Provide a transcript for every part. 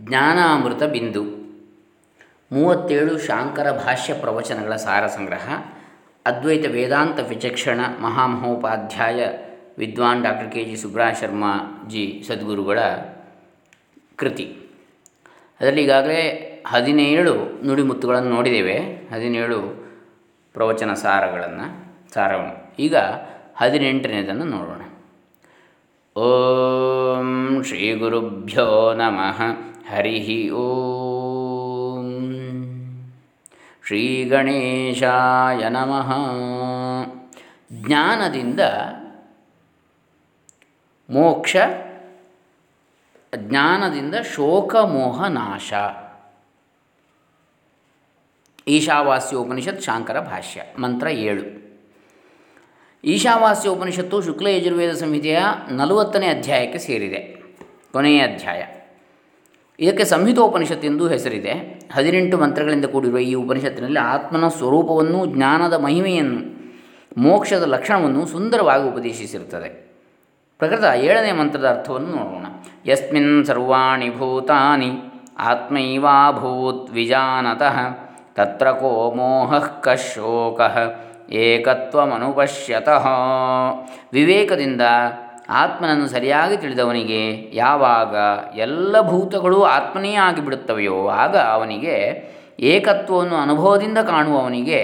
ಜ್ಞಾನಾಮೃತ ಬಿಂದು. ಮೂವತ್ತೇಳು ಶಾಂಕರ ಭಾಷ್ಯ ಪ್ರವಚನಗಳ ಸಾರ ಸಂಗ್ರಹ. ಅದ್ವೈತ ವೇದಾಂತ ವಿಚಕ್ಷಣ ಮಹಾಮಹೋಪಾಧ್ಯಾಯ ವಿದ್ವಾನ್ doctor K G Subraya Sharma ji ಸದ್ಗುರುಗಳ ಕೃತಿ. ಅದರಲ್ಲಿ ಈಗಾಗಲೇ ಹದಿನೇಳು ನುಡಿಮುತ್ತುಗಳನ್ನು ನೋಡಿದ್ದೇವೆ. ಹದಿನೇಳು ಪ್ರವಚನ ಸಾರಗಳನ್ನು, ಸಾರವನ್ನು. ಈಗ ಹದಿನೆಂಟನೇದನ್ನು ನೋಡೋಣ. ಓಂ ಶ್ರೀ ಗುರುಭ್ಯೋ ನಮಃ. ಹರಿ ಓಂ. ಶ್ರೀ ಗಣೇಶಾಯ ನಮಃ. ಜ್ಞಾನದಿಂದ ಮೋಕ್ಷ, ಜ್ಞಾನದಿಂದ ಶೋಕ, ಮೋಹ, ನಾಶ. ಈಶಾವಾಸ್ಯೋಪನಿಷತ್ ಶಾಂಕರ ಭಾಷ್ಯ, ಮಂತ್ರ ಏಳು. ಈಶಾವಾಸ್ಯ ಉಪನಿಷತ್ತು ಶುಕ್ಲ ಯಜುರ್ವೇದ ಸಂಹಿತೆಯ ನಲವತ್ತನೇ ಅಧ್ಯಾಯಕ್ಕೆ ಸೇರಿದೆ. ಕೊನೆಯ ಅಧ್ಯಾಯ. ಇದಕ್ಕೆ ಸಂಹಿತೋಪನಿಷತ್ ಎಂದು ಹೆಸರಿದೆ. ಹದಿನೆಂಟು ಮಂತ್ರಗಳಿಂದ ಕೂಡಿರುವ ಈ ಉಪನಿಷತ್ತಿನಲ್ಲಿ ಆತ್ಮನ ಸ್ವರೂಪವನ್ನು, ಜ್ಞಾನದ ಮಹಿಮೆಯನ್ನು, ಮೋಕ್ಷದ ಲಕ್ಷಣವನ್ನು ಸುಂದರವಾಗಿ ಉಪದೇಶಿಸಿರುತ್ತದೆ. ಪ್ರಕೃತ ಏಳನೇ ಮಂತ್ರದ ಅರ್ಥವನ್ನು ನೋಡೋಣ. ಯಸ್ಮಿನ್ ಸರ್ವಾಣಿ ಭೂತಾನಿ ಆತ್ಮೈವಾಭೂತ್ ವಿಜಾನತಃ ತತ್ರ ಕೋ ಮೋಹ ಕಶೋಕ ಏಕತ್ವಮನುಪಶ್ಯತಃ. ವಿವೇಕದಿಂದ ಆತ್ಮನನ್ನು ಸರಿಯಾಗಿ ತಿಳಿದವನಿಗೆ ಯಾವಾಗ ಎಲ್ಲ ಭೂತಗಳು ಆತ್ಮನೇ ಆಗಿಬಿಡುತ್ತವೆಯೋ ಆಗ ಅವನಿಗೆ ಏಕತ್ವವನ್ನು ಅನುಭವದಿಂದ ಕಾಣುವವನಿಗೆ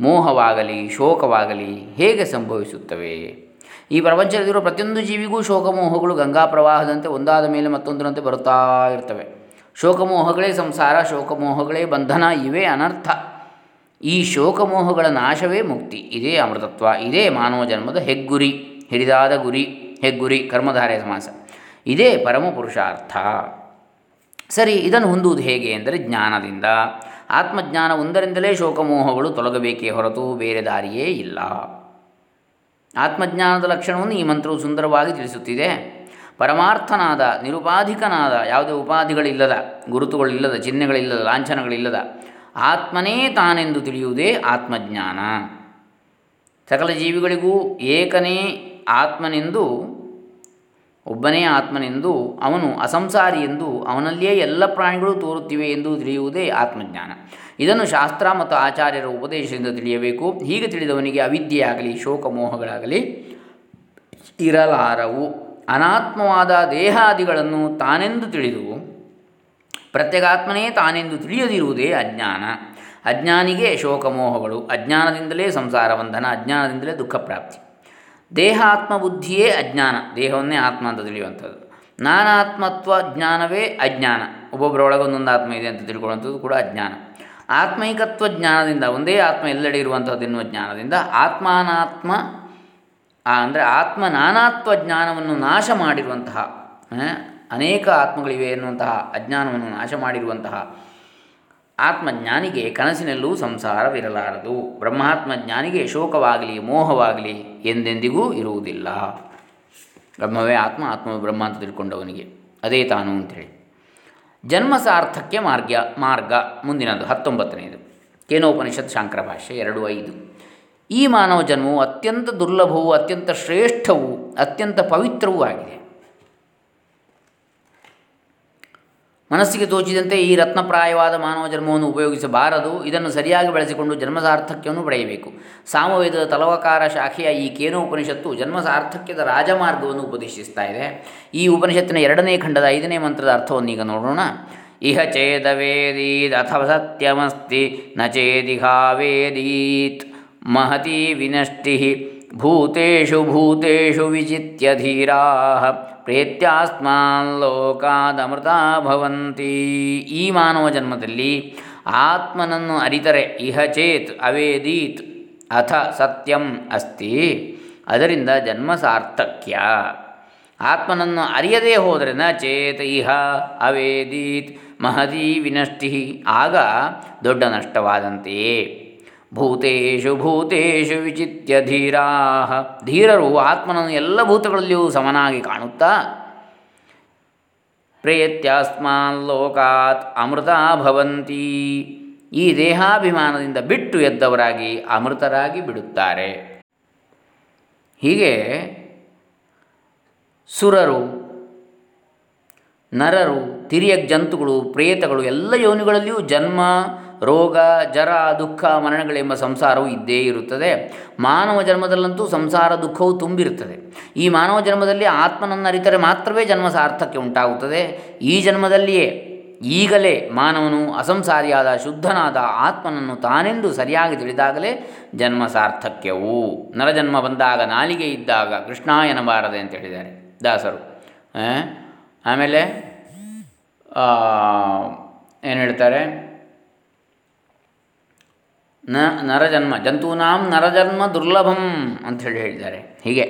ಮೋಹವಾಗಲಿ, ಶೋಕವಾಗಲಿ ಹೇಗೆ ಸಂಭವಿಸುತ್ತವೆ? ಈ ಪ್ರಪಂಚದಲ್ಲಿರುವ ಪ್ರತಿಯೊಂದು ಜೀವಿಗೂ ಶೋಕಮೋಹಗಳು ಗಂಗಾ ಪ್ರವಾಹದಂತೆ ಒಂದಾದ ಮೇಲೆ ಮತ್ತೊಂದರಂತೆ ಬರುತ್ತಾ ಇರ್ತವೆ. ಶೋಕಮೋಹಗಳೇ ಸಂಸಾರ, ಶೋಕಮೋಹಗಳೇ ಬಂಧನ, ಇವೇ ಅನರ್ಥ. ಈ ಶೋಕಮೋಹಗಳ ನಾಶವೇ ಮುಕ್ತಿ. ಇದೇ ಅಮೃತತ್ವ, ಇದೇ ಮಾನವ ಜನ್ಮದ ಹೆಗ್ಗುರಿ ಹಿರಿದಾದ ಗುರಿ. ಹೆಗ್ಗುರಿ ಕರ್ಮಧಾರೆಯ ಸಮಾಸ. ಇದೇ ಪರಮ ಪುರುಷಾರ್ಥ. ಸರಿ, ಇದನ್ನು ಹೊಂದುವುದು ಹೇಗೆ ಎಂದರೆ ಜ್ಞಾನದಿಂದ. ಆತ್ಮಜ್ಞಾನ ಒಂದರಿಂದಲೇ ಶೋಕಮೋಹಗಳು ತೊಲಗಬೇಕೇ ಹೊರತು ಬೇರೆ ದಾರಿಯೇ ಇಲ್ಲ. ಆತ್ಮಜ್ಞಾನದ ಲಕ್ಷಣವನ್ನು ಈ ಮಂತ್ರವು ಸುಂದರವಾಗಿ ತಿಳಿಸುತ್ತಿದೆ. ಪರಮಾರ್ಥನಾದ, ನಿರುಪಾಧಿಕನಾದ, ಯಾವುದೇ ಉಪಾಧಿಗಳಿಲ್ಲದ, ಗುರುತುಗಳಿಲ್ಲದ, ಚಿಹ್ನೆಗಳಿಲ್ಲದ, ಲಾಂಛನಗಳಿಲ್ಲದ, ಆತ್ಮನೇ ತಾನೆಂದು ತಿಳಿಯುವುದೇ ಆತ್ಮಜ್ಞಾನ. ಸಕಲ ಜೀವಿಗಳಿಗೂ ಏಕನೇ ಆತ್ಮನೆಂದು ಒಬ್ಬನೇ ಆತ್ಮನೆಂದು, ಅವನು ಅಸಂಸಾರಿ ಎಂದು, ಅವನಲ್ಲಿಯೇ ಎಲ್ಲ ಪ್ರಾಣಿಗಳು ತೋರುತ್ತಿವೆ ಎಂದು ತಿಳಿಯುವುದೇ ಆತ್ಮಜ್ಞಾನ. ಇದನ್ನು ಶಾಸ್ತ್ರ ಮತ್ತು ಆಚಾರ್ಯರ ಉಪದೇಶದಿಂದ ತಿಳಿಯಬೇಕು. ಹೀಗೆ ತಿಳಿದವನಿಗೆ ಅವಿದ್ಯೆಯಾಗಲಿ, ಶೋಕಮೋಹಗಳಾಗಲಿ, ಇರಲಾರವು. ಅನಾತ್ಮವಾದ ದೇಹಾದಿಗಳನ್ನು ತಾನೆಂದು ತಿಳಿದು ಪ್ರತ್ಯೇಕಾತ್ಮನೇ ತಾನೆಂದು ತಿಳಿಯದಿರುವುದೇ ಅಜ್ಞಾನ. ಅಜ್ಞಾನಿಗೆ ಶೋಕಮೋಹಗಳು, ಅಜ್ಞಾನದಿಂದಲೇ ಸಂಸಾರ ಬಂಧನ, ಅಜ್ಞಾನದಿಂದಲೇ ದುಃಖ ಪ್ರಾಪ್ತಿ ದೇಹ ಆತ್ಮಬುದ್ಧಿಯೇ ಅಜ್ಞಾನ. ದೇಹವನ್ನೇ ಆತ್ಮ ಅಂತ ತಿಳಿಯುವಂಥದ್ದು. ನಾನಾತ್ಮತ್ವ ಜ್ಞಾನವೇ ಅಜ್ಞಾನ. ಒಬ್ಬೊಬ್ಬರೊಳಗೆ ಒಂದೊಂದು ಆತ್ಮ ಇದೆ ಅಂತ ತಿಳ್ಕೊಳ್ಳುವಂಥದ್ದು ಕೂಡ ಅಜ್ಞಾನ. ಆತ್ಮೈಕತ್ವ ಜ್ಞಾನದಿಂದ, ಒಂದೇ ಆತ್ಮ ಎಲ್ಲೆಡೆ ಇರುವಂಥದ್ದು ಎನ್ನುವ ಜ್ಞಾನದಿಂದ ಆತ್ಮಾನಾತ್ಮ ಅಂದರೆ ಆತ್ಮ ನಾನಾತ್ವ ಜ್ಞಾನವನ್ನು ನಾಶ ಮಾಡಿರುವಂತಹ ಅನೇಕ ಆತ್ಮಗಳಿವೆ ಎನ್ನುವಂತಹ ಅಜ್ಞಾನವನ್ನು ನಾಶ ಮಾಡಿರುವಂತಹ ಆತ್ಮಜ್ಞಾನಿಗೆ ಕನಸಿನಲ್ಲೂ ಸಂಸಾರವಿರಲಾರದು. ಬ್ರಹ್ಮಾತ್ಮ ಜ್ಞಾನಿಗೆ ಶೋಕವಾಗಲಿ, ಮೋಹವಾಗಲಿ ಎಂದೆಂದಿಗೂ ಇರುವುದಿಲ್ಲ. ಬ್ರಹ್ಮವೇ ಆತ್ಮ ಆತ್ಮ ಬ್ರಹ್ಮ ಅಂತ ತಿಳ್ಕೊಂಡವನಿಗೆ. ಅದೇ ತಾನು ಅಂತೇಳಿ ಜನ್ಮ ಸಾರ್ಥಕ್ಯ ಮಾರ್ಗ ಮಾರ್ಗ, ಮುಂದಿನದು ಹತ್ತೊಂಬತ್ತನೆಯದು ಕೇನೋಪನಿಷತ್ ಶಾಂಕರ ಭಾಷೆ ಎರಡು ಐದು. ಈ ಮಾನವ ಜನ್ಮವು ಅತ್ಯಂತ ದುರ್ಲಭವೂ, ಅತ್ಯಂತ ಶ್ರೇಷ್ಠವೂ, ಅತ್ಯಂತ ಪವಿತ್ರವೂ ಆಗಿದೆ. ಮನಸ್ಸಿಗೆ ತೋಚಿದಂತೆ ಈ ರತ್ನಪ್ರಾಯವಾದ ಮಾನವ ಜನ್ಮವನ್ನು ಉಪಯೋಗಿಸಬಾರದು. ಇದನ್ನು ಸರಿಯಾಗಿ ಬಳಸಿಕೊಂಡು ಜನ್ಮ ಸಾರ್ಥಕ್ಯವನ್ನು ಪಡೆಯಬೇಕು. ಸಾಮವೇದದ ತಲವಕಾರ ಶಾಖೆಯ ಈ ಕೇನೋಪನಿಷತ್ತು ಜನ್ಮ ಸಾರ್ಥಕ್ಯದ ರಾಜಮಾರ್ಗವನ್ನು ಉಪದೇಶಿಸ್ತಾ ಇದೆ. ಈ ಉಪನಿಷತ್ತಿನ ಎರಡನೇ ಖಂಡದ ಐದನೇ ಮಂತ್ರದ ಅರ್ಥವನ್ನು ಈಗ ನೋಡೋಣ. ಇಹ ಚೇದವೇದೀತ್ ಅಥವಾ ಸತ್ಯಮಸ್ತಿ ನ ಚೇದಿಹಾವೇದೀತ್ ಮಹತಿ ವಿನಷ್ಟಿ ಭೂತೇಷು ಭೂತೇಷು ವಿಚಿತ್ಯಧೀರಾ ಧೀರಾ ಭವಂತಿ ಈ ಮಾನವ ಜನ್ಮದಲ್ಲಿ ಆತ್ಮನನ್ನು ಅರಿತರೆ ಇಹ ಚೇತ್ ಅವೇದೀತ್ ಅಥ ಸತ್ಯಂ ಅಸ್ತಿ, ಅದರಿಂದ ಜನ್ಮ ಸಾರ್ಥಕ್ಯ. ಆತ್ಮನನ್ನು ಅರಿಯದೇ ಹೋದರೆ ನ ಚೇತ್ ಇಹ ಅವೇದೀತ್ ಮಹತಿ ವಿನಷ್ಟಿ ಆಗ ದೊಡ್ಡ ನಷ್ಟವಾದಂತೆಯೇ. ಭೂತೇಶು ಭೂತೇಶು ವಿಚಿತ್ಯ ಧೀರಾ ಧೀರರು ಆತ್ಮನನ್ನು ಎಲ್ಲ ಭೂತಗಳಲ್ಲಿಯೂ ಸಮನಾಗಿ ಕಾಣುತ್ತಾ ಪ್ರೇತ್ಯಾಸ್ಮಾನ್ ಲೋಕಾತ್ ಅಮೃತ ಭವಂತಿ. ಈ ದೇಹಾಭಿಮಾನದಿಂದ ಬಿಟ್ಟು ಎದ್ದವರಾಗಿ ಅಮೃತರಾಗಿ ಬಿಡುತ್ತಾರೆ. ಹೀಗೆ ಸುರರು, ನರರು ತಿರಿಯ ಜಂತುಗಳು, ಪ್ರೇತಗಳು ಎಲ್ಲ ಯೋನಿಗಳಲ್ಲಿಯೂ ಜನ್ಮ ರೋಗ ಜರ ದುಃಖ ಮರಣಗಳೆಂಬ ಸಂಸಾರವು ಇದ್ದೇ ಇರುತ್ತದೆ. ಮಾನವ ಜನ್ಮದಲ್ಲಂತೂ ಸಂಸಾರ ದುಃಖವು ತುಂಬಿರುತ್ತದೆ. ಈ ಮಾನವ ಜನ್ಮದಲ್ಲಿ ಆತ್ಮನನ್ನು ಅರಿತರೆ ಮಾತ್ರವೇ ಜನ್ಮ ಸಾರ್ಥಕ್ಕೆ ಉಂಟಾಗುತ್ತದೆ. ಈ ಜನ್ಮದಲ್ಲಿಯೇ ಈಗಲೇ ಮಾನವನು ಅಸಂಸಾರಿಯಾದ, ಶುದ್ಧನಾದ ಆತ್ಮನನ್ನು ತಾನೆಂದು ಸರಿಯಾಗಿ ತಿಳಿದಾಗಲೇ ಜನ್ಮ ಸಾರ್ಥಕ್ಯವು. ನರಜನ್ಮ ಬಂದಾಗ ನಾಲಿಗೆ ಇದ್ದಾಗ ಕೃಷ್ಣ ಎನ್ನಬಾರದೆ ಅಂತ ಹೇಳಿದ್ದಾರೆ. ದಾಸರು ಆಮೇಲೆ ಏನು ಹೇಳ್ತಾರೆ? ನ ನರಜನ್ಮ, ಜಂತೂನಾಂ ನರಜನ್ಮ ದುರ್ಲಭಂ ಅಂಥೇಳಿ ಹೇಳಿದ್ದಾರೆ. ಹೀಗೆ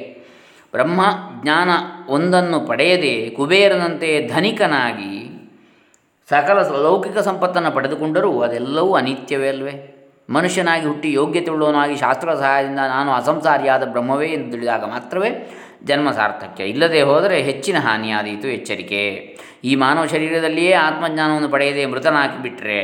ಬ್ರಹ್ಮ ಜ್ಞಾನ ಒಂದನ್ನು ಪಡೆಯದೆ ಕುಬೇರನಂತೆ ಧನಿಕನಾಗಿ ಸಕಲ ಲೌಕಿಕ ಸಂಪತ್ತನ್ನು ಪಡೆದುಕೊಂಡರೂ ಅದೆಲ್ಲವೂ ಅನಿತ್ಯವೇ ಅಲ್ವೇ? ಮನುಷ್ಯನಾಗಿ ಹುಟ್ಟಿ ಯೋಗ್ಯತೆ ಉಳ್ಳವನಾಗಿ ಶಾಸ್ತ್ರ ಸಹಾಯದಿಂದ ನಾನು ಅಸಂಸಾರಿಯಾದ ಬ್ರಹ್ಮವೇ ಎಂದು ತಿಳಿದಾಗ ಮಾತ್ರವೇ ಜನ್ಮ ಸಾರ್ಥಕ್ಯ. ಇಲ್ಲದೆ ಹೋದರೆ ಹೆಚ್ಚಿನ ಹಾನಿಯಾದೀತು ಎಚ್ಚರಿಕೆ. ಈ ಮಾನವ ಶರೀರದಲ್ಲಿಯೇ ಆತ್ಮಜ್ಞಾನವನ್ನು ಪಡೆಯದೆ ಮೃತನಾಗಿ ಬಿಟ್ಟರೆ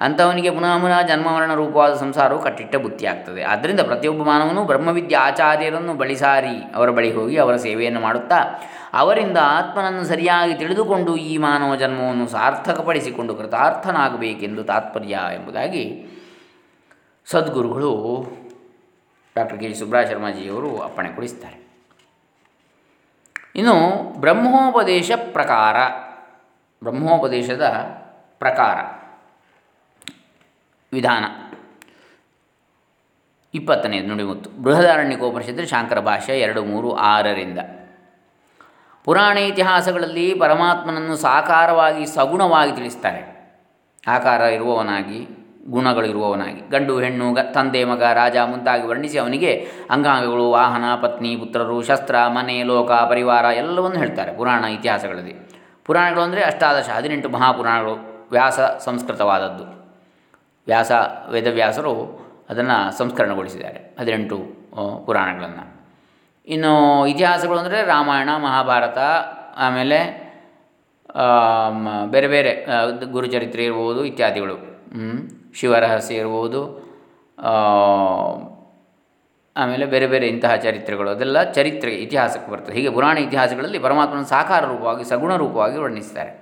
ಅಂಥವನಿಗೆ ಪುನಃ ಪುನಃ ಜನ್ಮವರಣ ರೂಪವಾದ ಸಂಸಾರವು ಕಟ್ಟಿಟ್ಟ ಬುತ್ತಿಯಾಗ್ತದೆ. ಆದ್ದರಿಂದ ಪ್ರತಿಯೊಬ್ಬ ಮಾನವನು ಬ್ರಹ್ಮವಿದ್ಯೆ ಆಚಾರ್ಯರನ್ನು ಬಳಿಸಾರಿ ಅವರ ಬಳಿ ಹೋಗಿ ಅವರ ಸೇವೆಯನ್ನು ಮಾಡುತ್ತಾ, ಅವರಿಂದ ಆತ್ಮನನ್ನು ಸರಿಯಾಗಿ ತಿಳಿದುಕೊಂಡು ಈ ಮಾನವ ಜನ್ಮವನ್ನು ಸಾರ್ಥಕಪಡಿಸಿಕೊಂಡು ಕೃತಾರ್ಥನಾಗಬೇಕೆಂದು ತಾತ್ಪರ್ಯ ಎಂಬುದಾಗಿ ಸದ್ಗುರುಗಳು ಡಾಕ್ಟರ್ ಕೆ. ಜಿ. ಸುಬ್ರಾಯ ಶರ್ಮಾಜಿಯವರು ಅಪ್ಪಣೆ ಕೊಡಿಸ್ತಾರೆ ಇನ್ನು ಬ್ರಹ್ಮೋಪದೇಶ ಪ್ರಕಾರ, ಬ್ರಹ್ಮೋಪದೇಶದ ಪ್ರಕಾರ ವಿಧಾನ. ಇಪ್ಪತ್ತನೆಯದು ನುಡಿಮುತ್ತು ಬೃಹದಾರಣ್ಯಕೋಪನಿಷತ್ತು ಶಾಂಕರ ಭಾಷೆ ಎರಡು, ಮೂರು, ಆರರಿಂದ. ಪುರಾಣ ಇತಿಹಾಸಗಳಲ್ಲಿ ಪರಮಾತ್ಮನನ್ನು ಸಾಕಾರವಾಗಿ ಸಗುಣವಾಗಿ ತಿಳಿಸ್ತಾರೆ. ಆಕಾರ ಇರುವವನಾಗಿ ಗುಣಗಳಿರುವವನಾಗಿ ಗಂಡು, ಹೆಣ್ಣು, ಗ, ತಂದೆ, ಮಗ, ರಾಜ ಮುಂತಾಗಿ ವರ್ಣಿಸಿ ಅವನಿಗೆ ಅಂಗಾಂಗಗಳು, ವಾಹನ, ಪತ್ನಿ, ಪುತ್ರರು, ಶಸ್ತ್ರ, ಮನೆ, ಲೋಕ, ಪರಿವಾರ ಎಲ್ಲವನ್ನು ಹೇಳ್ತಾರೆ ಪುರಾಣ ಇತಿಹಾಸಗಳಲ್ಲಿ. ಪುರಾಣಗಳು ಅಂದರೆ ಅಷ್ಟಾದಶ ಹದಿನೆಂಟು ಮಹಾಪುರಾಣಗಳು ವ್ಯಾಸ ಸಂಸ್ಕೃತವಾದದ್ದು. ವ್ಯಾಸ, ವೇದವ್ಯಾಸರು ಅದನ್ನು ಸಂಸ್ಕರಣಗೊಳಿಸಿದ್ದಾರೆ. ಹದಿನೆಂಟು ಪುರಾಣಗಳನ್ನು. ಇನ್ನು ಇತಿಹಾಸಗಳು ಅಂದರೆ ರಾಮಾಯಣ, ಮಹಾಭಾರತ, ಆಮೇಲೆ ಬೇರೆ ಬೇರೆ ಗುರುಚರಿತ್ರೆ ಇರ್ಬೋದು, ಇತ್ಯಾದಿಗಳು. ಶಿವರಹಸ್ಯ ಇರ್ಬೋದು ಆಮೇಲೆ ಬೇರೆ ಬೇರೆ ಇಂತಹ ಚರಿತ್ರೆಗಳು. ಅದೆಲ್ಲ ಚರಿತ್ರೆ ಇತಿಹಾಸಕ್ಕೆ ಬರ್ತದೆ. ಹೀಗೆ ಪುರಾಣ ಇತಿಹಾಸಗಳಲ್ಲಿ ಪರಮಾತ್ಮನ ಸಾಕಾರ ರೂಪವಾಗಿ ಸಗುಣ ರೂಪವಾಗಿ ವರ್ಣಿಸ್ತಾರೆ.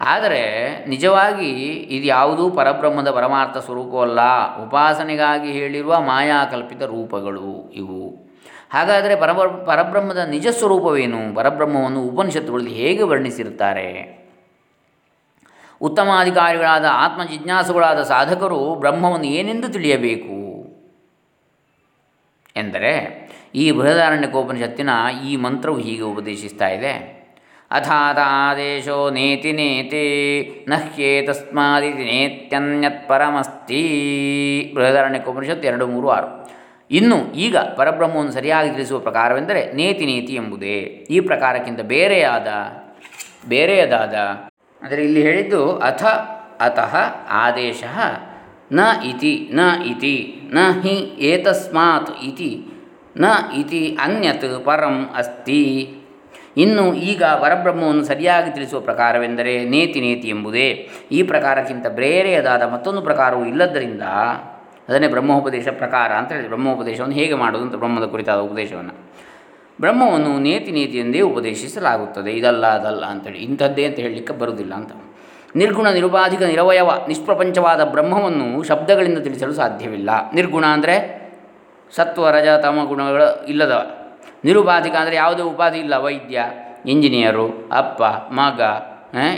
ಆದರೆ ನಿಜವಾಗಿ ಇದು ಯಾವುದೂ ಪರಬ್ರಹ್ಮದ ಪರಮಾರ್ಥ ಸ್ವರೂಪವಲ್ಲ. ಉಪಾಸನೆಗಾಗಿ ಹೇಳಿರುವ ಮಾಯಾಕಲ್ಪಿತ ರೂಪಗಳು ಇವು. ಹಾಗಾದರೆ ಪರಬ್ರ ಪರಬ್ರಹ್ಮದ ನಿಜ ಸ್ವರೂಪವೇನು? ಪರಬ್ರಹ್ಮವನ್ನು ಉಪನಿಷತ್ತುಗಳಲ್ಲಿ ಹೇಗೆ ವರ್ಣಿಸಿರುತ್ತಾರೆ? ಉತ್ತಮಾಧಿಕಾರಿಗಳಾದ ಆತ್ಮ ಜಿಜ್ಞಾಸುಗಳಾದ ಸಾಧಕರು ಬ್ರಹ್ಮವನ್ನು ಏನೆಂದು ತಿಳಿಯಬೇಕು? ಎಂದರೆ ಈ ಬೃಹದಾರಣ್ಯಕೋಪನಿಷತ್ತಿನ ಈ ಮಂತ್ರವು ಹೀಗೆ ಉಪದೇಶಿಸ್ತಾ ಇದೆ. ಅಥಾತ ಆದೇಶೋ ನೇತಿ ನೇತಿ ನಹ್ಯೇತಸ್ಮಾದಿತಿ ಪರಮಸ್ತಿ ಬೃಹದಾರಣ್ಯಕೋಪನಿಷತ್ತು ಎರಡು ಮೂರು ಆರು. ಇನ್ನು ಈಗ ಪರಬ್ರಹ್ಮವನ್ನು ಸರಿಯಾಗಿ ತಿಳಿಸುವ ಪ್ರಕಾರವೆಂದರೆ ನೇತಿ ನೇತಿ ಎಂಬುದೇ. ಈ ಪ್ರಕಾರಕ್ಕಿಂತ ಬೇರೆಯಾದ, ಬೇರೆಯದಾದ, ಅಂದರೆ ಇಲ್ಲಿ ಹೇಳಿದ್ದು ಅಥ, ಅತಃ, ಆದೇಶ, ನ ಇತಿ ನ ಇತಿ, ನ ಹಿ ಏತಸ್ಮಾತ್ ಇತಿ, ನ ಇತಿ ಅನ್ಯತ್ ಪರಂ ಅಸ್ತಿ. ಇನ್ನು ಈಗ ಪರಬ್ರಹ್ಮವನ್ನು ಸರಿಯಾಗಿ ತಿಳಿಸುವ ಪ್ರಕಾರವೆಂದರೆ ನೇತಿ ನೇತಿ ಎಂಬುದೇ. ಈ ಪ್ರಕಾರಕ್ಕಿಂತ ಬೇರೆಯದಾದ ಮತ್ತೊಂದು ಪ್ರಕಾರವು ಇಲ್ಲದ್ದರಿಂದ ಅದನ್ನೇ ಬ್ರಹ್ಮೋಪದೇಶ ಪ್ರಕಾರ ಅಂತ ಹೇಳಿ ಬ್ರಹ್ಮೋಪದೇಶವನ್ನು ಹೇಗೆ ಮಾಡೋದು ಅಂತ ಬ್ರಹ್ಮದ ಕುರಿತಾದ ಉಪದೇಶವನ್ನು. ಬ್ರಹ್ಮವನ್ನು ನೇತಿ ನೇತಿ ಎಂದೇ ಉಪದೇಶಿಸಲಾಗುತ್ತದೆ. ಇದಲ್ಲ, ಅದಲ್ಲ ಅಂತೇಳಿ ಇಂಥದ್ದೇ ಅಂತ ಹೇಳಲಿಕ್ಕೆ ಬರುವುದಿಲ್ಲ ಅಂತ. ನಿರ್ಗುಣ, ನಿರುಪಾಧಿಕ, ನಿರವಯವ, ನಿಷ್ಪ್ರಪಂಚವಾದ ಬ್ರಹ್ಮವನ್ನು ಶಬ್ದಗಳಿಂದ ತಿಳಿಸಲು ಸಾಧ್ಯವಿಲ್ಲ. ನಿರ್ಗುಣ ಅಂದರೆ ಸತ್ವ, ರಜ, ತಮ, ಗುಣಗಳು ಇಲ್ಲದವ. ನಿರುಪಾಧಿಕ ಅಂದರೆ ಯಾವುದೇ ಉಪಾಧಿ ಇಲ್ಲ, ವೈದ್ಯ, ಇಂಜಿನಿಯರು, ಅಪ್ಪ, ಮಗ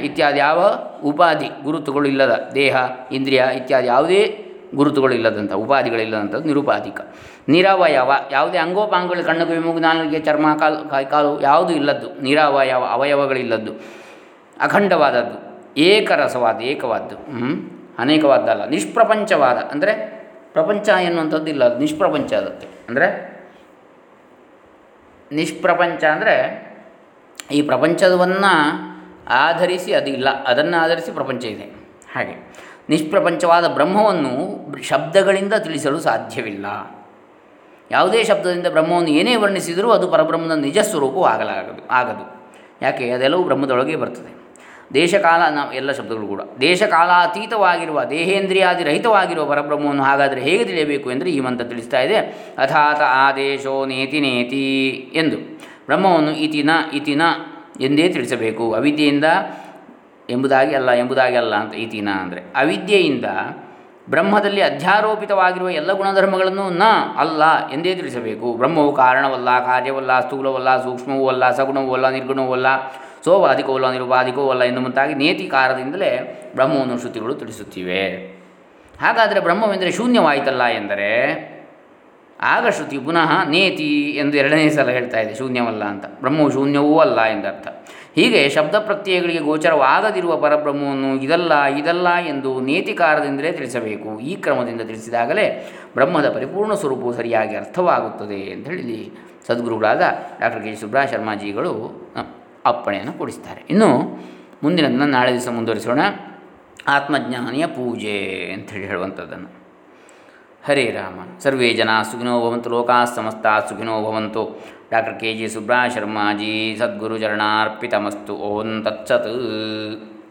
ಇತ್ಯಾದಿ ಯಾವ ಉಪಾಧಿ ಗುರುತುಗಳು ಇಲ್ಲದ, ದೇಹ, ಇಂದ್ರಿಯ ಇತ್ಯಾದಿ ಯಾವುದೇ ಗುರುತುಗಳು ಇಲ್ಲದಂಥ ಉಪಾಧಿಗಳಿಲ್ಲದಂಥದ್ದು ನಿರುಪಾಧಿಕ ನಿರವಯವ ಯಾವುದೇ ಅಂಗೋಪಾಂಗಗಳು ಕಣ್ಣು ಮೂಗು ನಾಲಿಗೆ, ಚರ್ಮ, ಕಾಲು ಕಾಲು ಯಾವುದೂ ಇಲ್ಲದ್ದು, ನಿರವಯವ ಅವಯವಗಳಿಲ್ಲದ್ದು, ಅಖಂಡವಾದದ್ದು, ಏಕರಸವಾದ, ಏಕವಾದ್ದು? ಅನೇಕವಾದ್ದಲ್ಲ, ನಿಷ್ಪ್ರಪಂಚವಾದ, ಅಂದರೆ ಪ್ರಪಂಚ ಎನ್ನುವಂಥದ್ದು ಇಲ್ಲ ನಿಷ್ಪ್ರಪಂಚ ಅದಕ್ಕೆ ಅಂದರೆ ನಿಷ್ಪ್ರಪಂಚ ಅಂದರೆ ಈ ಪ್ರಪಂಚವನ್ನು ಆಧರಿಸಿ ಅದು ಇಲ್ಲ, ಅದನ್ನು ಆಧರಿಸಿ ಪ್ರಪಂಚ ಇದೆ. ಹಾಗೆ ನಿಷ್ಪ್ರಪಂಚವಾದ ಬ್ರಹ್ಮವನ್ನು ಶಬ್ದಗಳಿಂದ ತಿಳಿಸಲು ಸಾಧ್ಯವಿಲ್ಲ. ಯಾವುದೇ ಶಬ್ದದಿಂದ ಬ್ರಹ್ಮವನ್ನು ಏನೇ ವರ್ಣಿಸಿದರೂ ಅದು ಪರಬ್ರಹ್ಮದ ನಿಜ ಸ್ವರೂಪವು ಆಗಲಾಗದು ಆಗದು. ಯಾಕೆ? ಅದೆಲ್ಲವೂ ಬ್ರಹ್ಮದೊಳಗೆ ಬರ್ತದೆ. ದೇಶಕಾಲ ನಾವು ಎಲ್ಲ ಶಬ್ದಗಳು ಕೂಡ. ದೇಶಕಾಲಾತೀತವಾಗಿರುವ ದೇಹೇಂದ್ರಿಯಾದಿ ರಹಿತವಾಗಿರುವ ಪರಬ್ರಹ್ಮವನ್ನು ಹಾಗಾದರೆ ಹೇಗೆ ತಿಳಿಯಬೇಕು ಎಂದರೆ ಈ ಮಂತ್ರ ತಿಳಿಸ್ತಾ ಇದೆ. ಅಥಾತ ಆದೇಶೋ ನೇತಿ ನೇತಿ ಎಂದು. ಬ್ರಹ್ಮವನ್ನು ಇತಿನ ಇತಿನ ಎಂದೇ ತಿಳಿಸಬೇಕು. ಅವಿದ್ಯೆಯಿಂದ ಎಂಬುದಾಗಿ ಅಲ್ಲ ಎಂಬುದಾಗಿ ಅಲ್ಲ ಅಂತ ಇತಿನ ಅಂದರೆ. ಅವಿದ್ಯೆಯಿಂದ ಬ್ರಹ್ಮದಲ್ಲಿ ಅಧ್ಯಾರೋಪಿತವಾಗಿರುವ ಎಲ್ಲ ಗುಣಧರ್ಮಗಳನ್ನು ನ ಅಲ್ಲ ಎಂದೇ ತಿಳಿಸಬೇಕು. ಬ್ರಹ್ಮವು ಕಾರಣವಲ್ಲ, ಕಾರ್ಯವಲ್ಲ, ಸ್ಥೂಲವಲ್ಲ, ಸೂಕ್ಷ್ಮವೂ ಅಲ್ಲ, ಸಗುಣವೂ ಸೋವಾದಿಕವೂ ಅಲ್ಲ ನಿರುಪಾದಿಕವೂ ಅಲ್ಲ ಎಂದು ಮುಂತಾಗಿ ನೇತಿಕಾರದಿಂದಲೇ ಬ್ರಹ್ಮವನ್ನು ಶ್ರುತಿಗಳು ತಿಳಿಸುತ್ತಿವೆ. ಹಾಗಾದರೆ ಬ್ರಹ್ಮವೆಂದರೆ ಶೂನ್ಯವಾಯಿತಲ್ಲ ಎಂದರೆ? ಆಗ ಶ್ರುತಿ ಪುನಃ ನೇತಿ ಎಂದು ಎರಡನೇ ಸಲ ಹೇಳ್ತಾ ಇದೆ, ಶೂನ್ಯವಲ್ಲ ಅಂತ. ಬ್ರಹ್ಮವು ಶೂನ್ಯವೂ ಅಲ್ಲ ಎಂದರ್ಥ. ಹೀಗೆ ಶಬ್ದ ಪ್ರತ್ಯಯಗಳಿಗೆ ಗೋಚರವಾಗದಿರುವ ಪರಬ್ರಹ್ಮವನ್ನು ಇದಲ್ಲ ಇದಲ್ಲ ಎಂದು ನೇತಿಕಾರದಿಂದಲೇ ತಿಳಿಸಬೇಕು. ಈ ಕ್ರಮದಿಂದ ತಿಳಿಸಿದಾಗಲೇ ಬ್ರಹ್ಮದ ಪರಿಪೂರ್ಣ ಸ್ವರೂಪವು ಸರಿಯಾಗಿ ಅರ್ಥವಾಗುತ್ತದೆ ಅಂತ ಹೇಳಿ ಸದ್ಗುರುಗಳಾದ ಡಾಕ್ಟರ್ ಕೆ ಶರ್ಮಾಜಿಗಳು ಅಪ್ಪಣೆಯನ್ನು ಕೊಡಿಸ್ತಾರೆ. ಇನ್ನು ಮುಂದಿನದನ್ನು ನಾಳೆ ದಿವಸ ಮುಂದುವರಿಸೋಣ. ಆತ್ಮಜ್ಞಾನಿಯ ಪೂಜೆ ಅಂಥೇಳಿ ಹೇಳುವಂಥದ್ದನ್ನು. ಹರೇ ರಾಮ. ಸರ್ವೇ ಜನ ಸುಖಿನೋ ಭವಂತು. ಲೋಕಾ ಸಮಸ್ತ ಸುಖಿನೋ ಭವಂತು. Doctor K G Subraya Sharmaji ಸದ್ಗುರು ಚರಣಾರ್ಪಿತಮಸ್ತು. ಓಂ ತತ್ಸತ್.